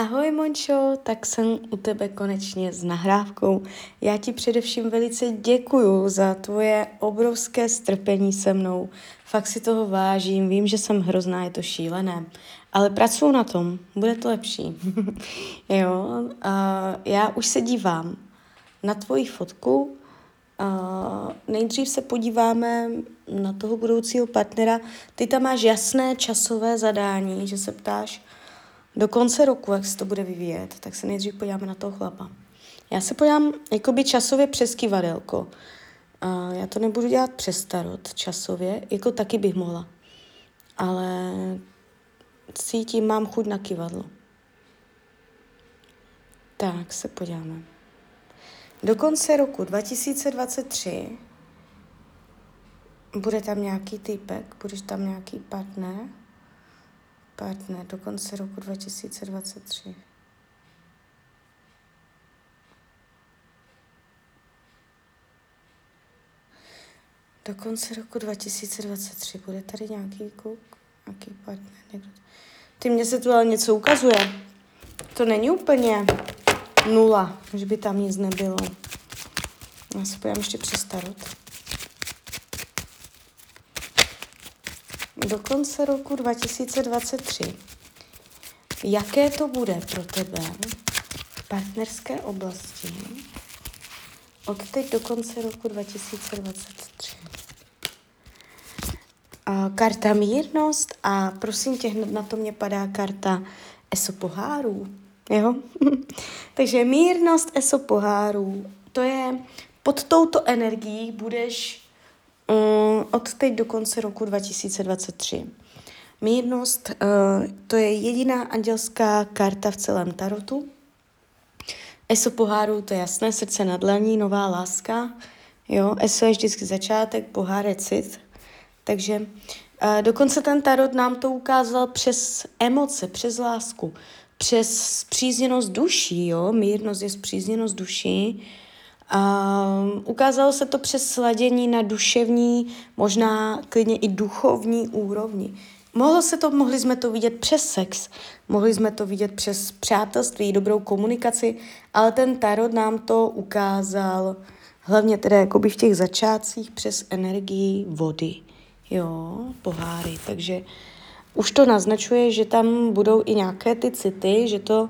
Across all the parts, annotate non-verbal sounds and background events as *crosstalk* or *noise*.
Ahoj Mončo, tak jsem u tebe konečně s nahrávkou. Já ti především velice děkuju za tvoje obrovské strpení se mnou. Fakt si toho vážím, vím, že jsem hrozná, je to šílené, ale pracuji na tom, bude to lepší. *laughs* jo, a já už se dívám na tvoji fotku, a nejdřív se podíváme na toho budoucího partnera. Ty tam máš jasné časové zadání, že se ptáš, do konce roku, jak se to bude vyvíjet, tak se nejdřív podíváme na toho chlapa. Já se podívám jakoby časově přes kivadelko. A já to nebudu dělat přes starot časově, jako taky bych mohla. Ale cítím, mám chuť na kivadlo. Tak se podíváme. Do konce roku 2023 bude tam nějaký typek, budeš tam nějaký partner, partner do konce roku 2023. Do konce roku 2023 bude tady nějaký kluk, nějaký partner, někdo. Ty mě se tu ale něco ukazuje. To není úplně nula, že by tam nic nebylo. Já se pojďám ještě přestarot. Do konce roku 2023. Jaké to bude pro tebe v partnerské oblasti od teď do konce roku 2023? A karta mírnost a prosím tě, hned na to mě padá karta ESO pohárů. Jo? *laughs* Takže mírnost ESO pohárů, to je pod touto energií budeš um, od teď do konce roku 2023. Mírnost, uh, to je jediná andělská karta v celém tarotu. Eso poháru, to je jasné, srdce na dlaní, nová láska. Jo, eso je vždycky začátek, pohár je cit. Takže uh, dokonce ten tarot nám to ukázal přes emoce, přes lásku, přes zpřízněnost duší, jo, mírnost je zpřízněnost duší, a ukázalo se to přes sladění na duševní, možná klidně i duchovní úrovni. Mohlo se to, mohli jsme to vidět přes sex, mohli jsme to vidět přes přátelství, dobrou komunikaci, ale ten tarot nám to ukázal hlavně teda jakoby v těch začátcích přes energii vody, jo, poháry, takže už to naznačuje, že tam budou i nějaké ty city, že to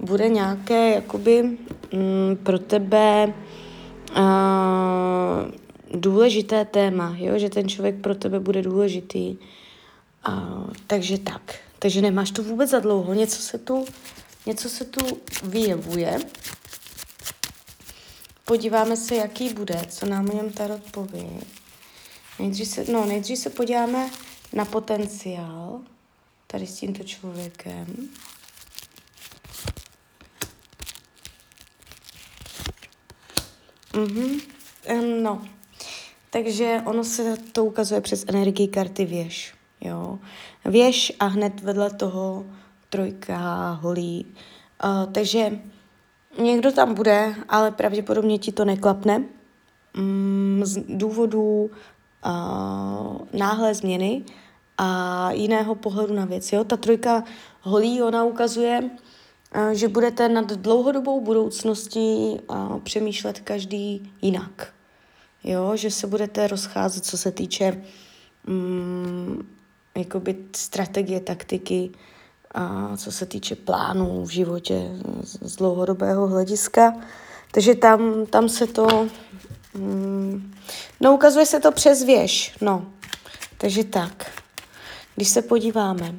bude nějaké jakoby mm, pro tebe uh, důležité téma, jo? že ten člověk pro tebe bude důležitý. Uh, takže tak. Takže nemáš to vůbec za dlouho. Něco se tu, něco se tu vyjevuje. Podíváme se, jaký bude, co nám o něm Tarot poví. Nejdřív se, no, nejdřív se podíváme na potenciál tady s tímto člověkem. Mhm, um, no. Takže ono se to ukazuje přes energii karty věž. Jo. Věž a hned vedle toho trojka, holí. Uh, takže někdo tam bude, ale pravděpodobně ti to neklapne. Um, z důvodu uh, náhlé změny a jiného pohledu na věc. Jo? Ta trojka holí, ona ukazuje, že budete nad dlouhodobou budoucností přemýšlet každý jinak. Jo, že se budete rozcházet, co se týče jakoby strategie, taktiky, a co se týče plánů v životě z, dlouhodobého hlediska. Takže tam, tam se to, mm, no ukazuje se to přes věž, no. Takže tak, když se podíváme,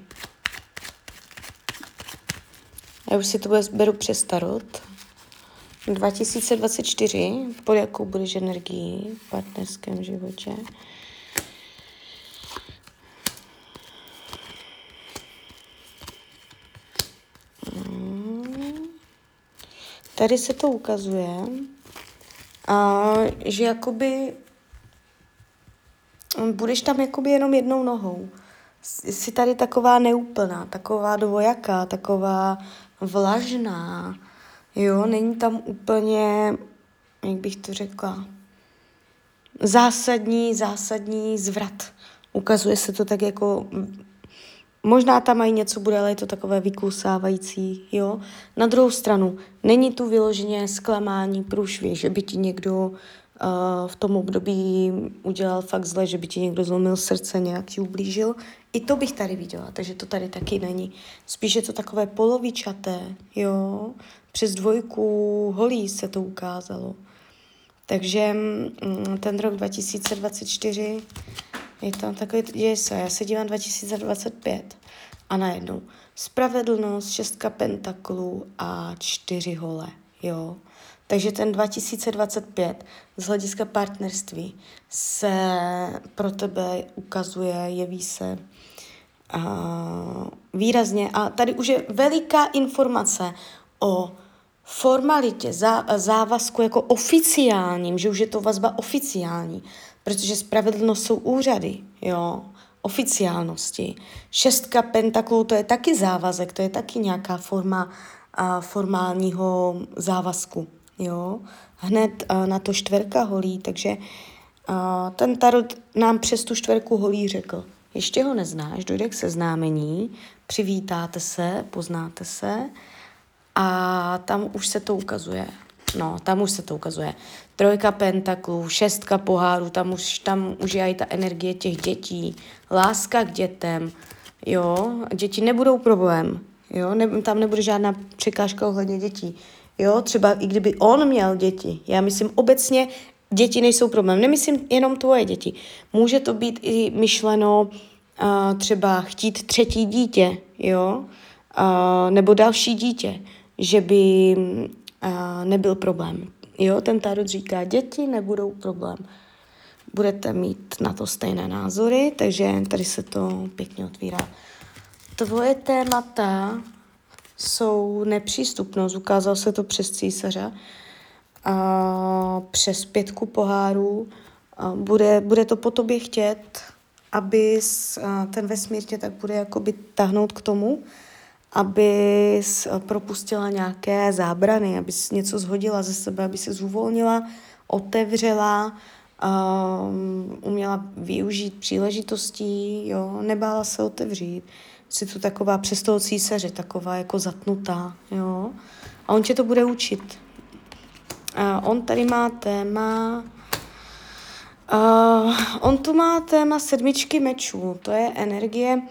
já už si to beru přes tarot. 2024, pod jakou budeš energii v partnerském životě. Hmm. Tady se to ukazuje, a, že jakoby budeš tam jakoby jenom jednou nohou. Jsi tady taková neúplná, taková dvojaká, taková vlažná, jo, není tam úplně, jak bych to řekla, zásadní, zásadní zvrat. Ukazuje se to tak jako Možná tam mají něco bude, ale je to takové vyklusávající, jo. Na druhou stranu, není tu vyloženě zklamání, průšvih, že by ti někdo v tom období udělal fakt zle, že by ti někdo zlomil srdce, nějak ti ublížil. I to bych tady viděla, takže to tady taky není. Spíš je to takové polovičaté, jo. Přes dvojku holí se to ukázalo. Takže mm, ten rok 2024 je tam takový, děje se, já se dívám 2025 a najednou spravedlnost, šestka pentaklů a čtyři hole, jo. Takže ten 2025 z hlediska partnerství se pro tebe ukazuje, jeví se uh, výrazně. A tady už je veliká informace o formalitě, zá, závazku jako oficiálním, že už je to vazba oficiální, protože spravedlnost jsou úřady, jo, oficiálnosti. Šestka pentaklů, to je taky závazek, to je taky nějaká forma a, formálního závazku, jo. Hned a, na to čtverka holí, takže a, ten tarot nám přes tu čtverku holí řekl, ještě ho neznáš, dojde k seznámení, přivítáte se, poznáte se, a tam už se to ukazuje. No, tam už se to ukazuje. Trojka pentaklů, šestka pohárů, tam už, tam už je i ta energie těch dětí, láska k dětem, jo, děti nebudou problém, jo, ne, tam nebude žádná překážka ohledně dětí, jo, třeba i kdyby on měl děti, já myslím obecně, děti nejsou problém, nemyslím jenom tvoje děti, může to být i myšleno uh, třeba chtít třetí dítě, jo, uh, nebo další dítě, že by uh, nebyl problém. Jo, ten tarot říká, děti nebudou problém. Budete mít na to stejné názory, takže tady se to pěkně otvírá. Tvoje témata jsou nepřístupnost, ukázalo se to přes císaře, a přes pětku pohárů. A bude, bude to po tobě chtět, aby ten vesmír tě tak bude jakoby tahnout k tomu, aby propustila nějaké zábrany, aby něco zhodila ze sebe, aby se zuvolnila, otevřela, um, uměla využít příležitostí, jo, nebála se otevřít. Jsi tu taková přes toho císaře, taková jako zatnutá, jo. A on tě to bude učit. A on tady má téma, uh, on tu má téma sedmičky mečů, to je energie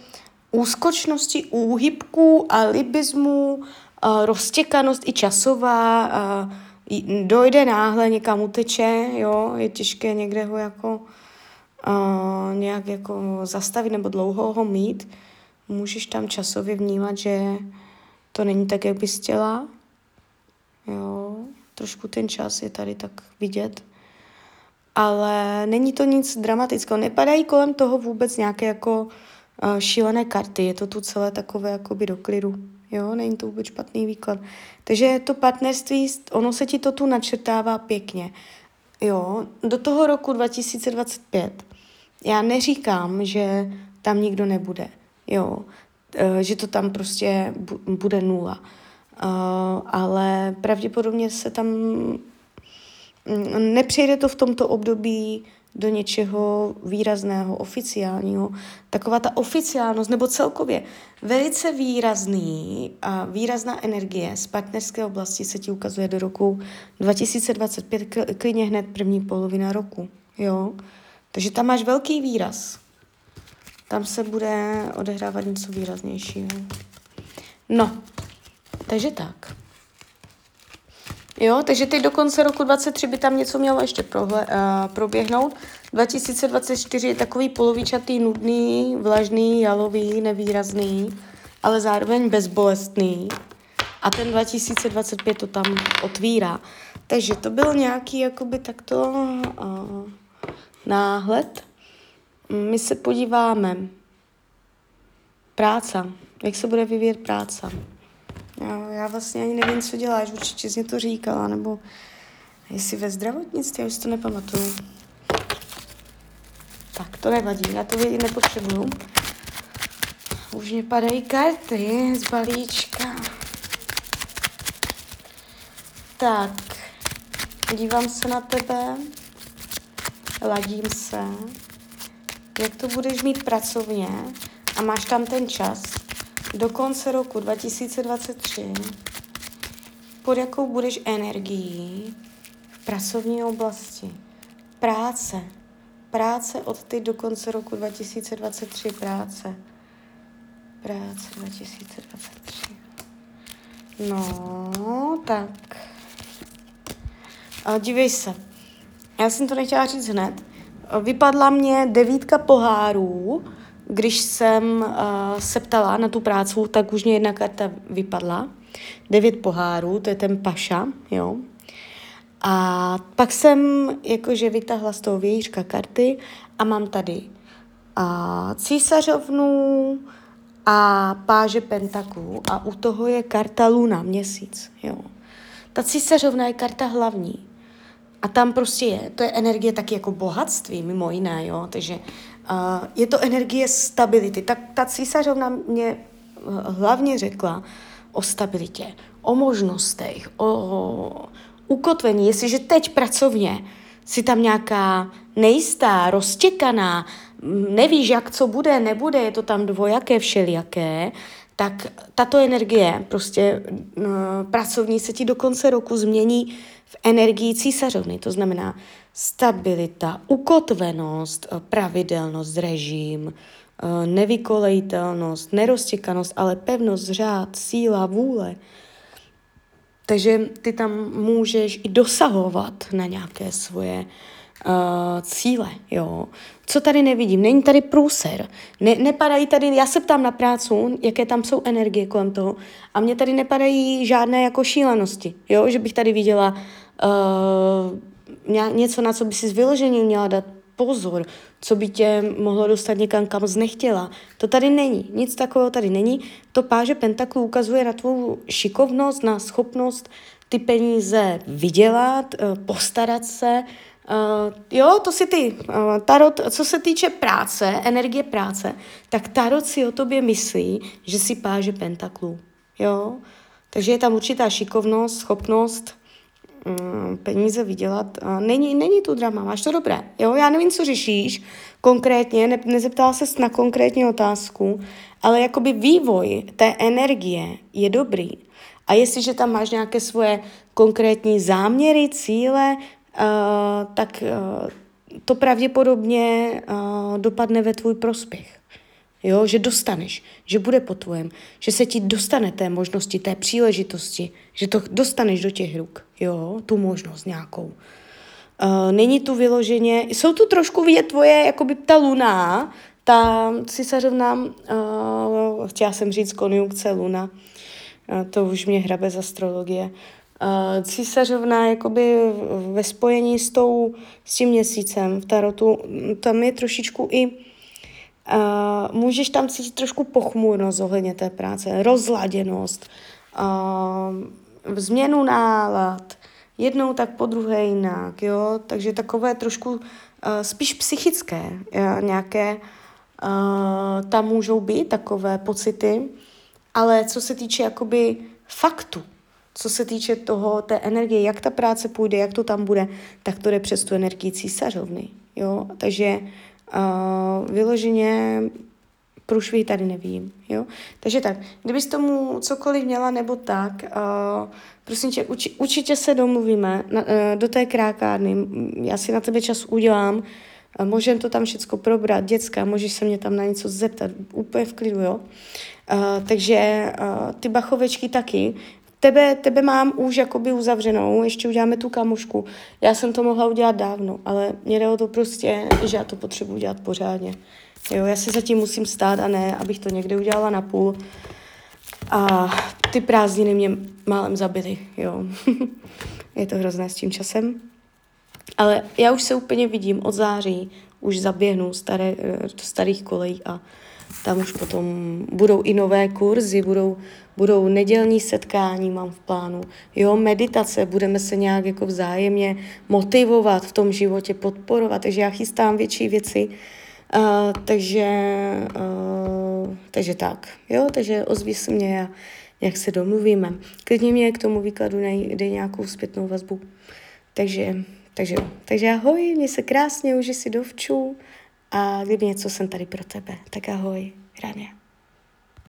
úskočnosti, úhybků, alibismu, roztěkanost i časová, dojde náhle, někam uteče, jo, je těžké někde ho jako uh, nějak jako zastavit nebo dlouho ho mít. Můžeš tam časově vnímat, že to není tak, jak bys chtěla. Jo, trošku ten čas je tady tak vidět. Ale není to nic dramatického. Nepadají kolem toho vůbec nějaké jako šílené karty. Je to tu celé takové jakoby do klidu. Jo, není to vůbec špatný výklad. Takže to partnerství, ono se ti to tu načrtává pěkně. Jo, do toho roku 2025. Já neříkám, že tam nikdo nebude. Jo, e, že to tam prostě bude nula. E, ale pravděpodobně se tam nepřejde to v tomto období do něčeho výrazného, oficiálního. Taková ta oficiálnost, nebo celkově velice výrazný a výrazná energie z partnerské oblasti se ti ukazuje do roku 2025, klidně hned první polovina roku. Jo? Takže tam máš velký výraz. Tam se bude odehrávat něco výraznějšího. No, takže tak. Jo, takže teď do konce roku 23 by tam něco mělo ještě prohle, uh, proběhnout. 2024 je takový polovičatý, nudný, vlažný, jalový, nevýrazný, ale zároveň bezbolestný. A ten 2025 to tam otvírá. Takže to byl nějaký jakoby takto uh, náhled. My se podíváme. Práce. Jak se bude vyvíjet práce? Já, já vlastně ani nevím, co děláš, určitě jsi mě to říkala, nebo jestli ve zdravotnictví, já už to nepamatuju. Tak, to nevadí, já to vědět nepotřebuju. Už mě padají karty z balíčka. Tak, dívám se na tebe, ladím se, jak to budeš mít pracovně a máš tam ten čas do konce roku 2023, pod jakou budeš energií v pracovní oblasti, práce, práce od ty do konce roku 2023, práce, práce 2023. No, tak. A dívej se. Já jsem to nechtěla říct hned. Vypadla mě devítka pohárů, když jsem uh, se ptala na tu práci, tak už mě jedna karta vypadla. Devět pohárů, to je ten paša, jo. A pak jsem jakože vytahla z toho vějířka karty a mám tady a císařovnu a páže pentaků a u toho je karta luna, měsíc, jo. Ta císařovna je karta hlavní. A tam prostě je, to je energie taky jako bohatství, mimo jiné, jo, takže uh, je to energie stability. Tak ta císařovna mě uh, hlavně řekla o stabilitě, o možnostech, o, ukotvení. Jestliže teď pracovně si tam nějaká nejistá, roztěkaná, nevíš, jak co bude, nebude, je to tam dvojaké, všelijaké, tak tato energie, prostě uh, pracovní se ti do konce roku změní v energii císařovny, to znamená stabilita, ukotvenost, eh, pravidelnost, režim, eh, nevykolejitelnost, neroztěkanost, ale pevnost, řád, síla, vůle. Takže ty tam můžeš i dosahovat na nějaké svoje uh, cíle, jo. Co tady nevidím? Není tady průser. Ne, nepadají tady, já se ptám na prácu, jaké tam jsou energie kolem toho a mně tady nepadají žádné jako šílenosti, jo, že bych tady viděla uh, něco, na co by si z vyložení měla dát pozor, co by tě mohlo dostat někam, kam z nechtěla. To tady není, nic takového tady není. To páže pentaklů ukazuje na tvou šikovnost, na schopnost ty peníze vydělat, uh, postarat se, Uh, jo, to si ty. Uh, tarot, co se týče práce, energie práce, tak Tarot si o tobě myslí, že si páže pentaklů. Jo? Takže je tam určitá šikovnost, schopnost um, peníze vydělat. Uh, není, není tu drama, máš to dobré. Jo? Já nevím, co řešíš konkrétně, ne, nezeptala se na konkrétní otázku, ale jakoby vývoj té energie je dobrý. A jestliže tam máš nějaké svoje konkrétní záměry, cíle, uh, tak uh, to pravděpodobně uh, dopadne ve tvůj prospěch. Jo, že dostaneš, že bude po tvojem, že se ti dostane té možnosti, té příležitosti, že to dostaneš do těch ruk, jo, tu možnost nějakou. Uh, není tu vyloženě, jsou tu trošku vidět tvoje, jakoby ta luna, ta císařovna, uh, chtěla jsem říct konjunkce luna, uh, to už mě hrabe z astrologie, Uh, císařovna jakoby ve spojení s, tou, s tím měsícem v tarotu, tam je trošičku i, uh, můžeš tam cítit trošku pochmurnost ohledně té práce, rozladěnost, uh, změnu nálad, jednou tak po druhé jinak, jo, takže takové trošku uh, spíš psychické uh, nějaké uh, tam můžou být takové pocity, ale co se týče jakoby faktu, co se týče toho, té energie, jak ta práce půjde, jak to tam bude, tak to jde přes tu energii císařovny. Jo? Takže uh, vyloženě průšvih tady nevím. Jo? Takže tak, kdybys tomu cokoliv měla nebo tak, uh, prosím tě, uči, určitě se domluvíme na, uh, do té krákárny. Já si na tebe čas udělám, uh, můžeme to tam všechno probrat, děcka, můžeš se mě tam na něco zeptat, úplně v klidu, jo. Uh, takže uh, ty bachovečky taky, Tebe, tebe mám už jakoby uzavřenou, ještě uděláme tu kamušku. Já jsem to mohla udělat dávno, ale mě jde o to prostě, že já to potřebuji dělat pořádně. Jo, já si zatím musím stát a ne, abych to někde udělala na půl. A ty prázdniny mě málem zabily, jo. *laughs* je to hrozné s tím časem. Ale já už se úplně vidím od září, už zaběhnu staré, do starých kolejí a tam už potom budou i nové kurzy, budou, budou nedělní setkání, mám v plánu. Jo, meditace, budeme se nějak jako vzájemně motivovat v tom životě, podporovat, takže já chystám větší věci, uh, takže, uh, takže tak, jo, takže ozví se mě a jak se domluvíme. Klidně mě k tomu výkladu najde nějakou zpětnou vazbu. Takže, takže. Takže ahoj, mě se krásně, už si dovču a kdyby něco jsem tady pro tebe. Tak ahoj. Rania.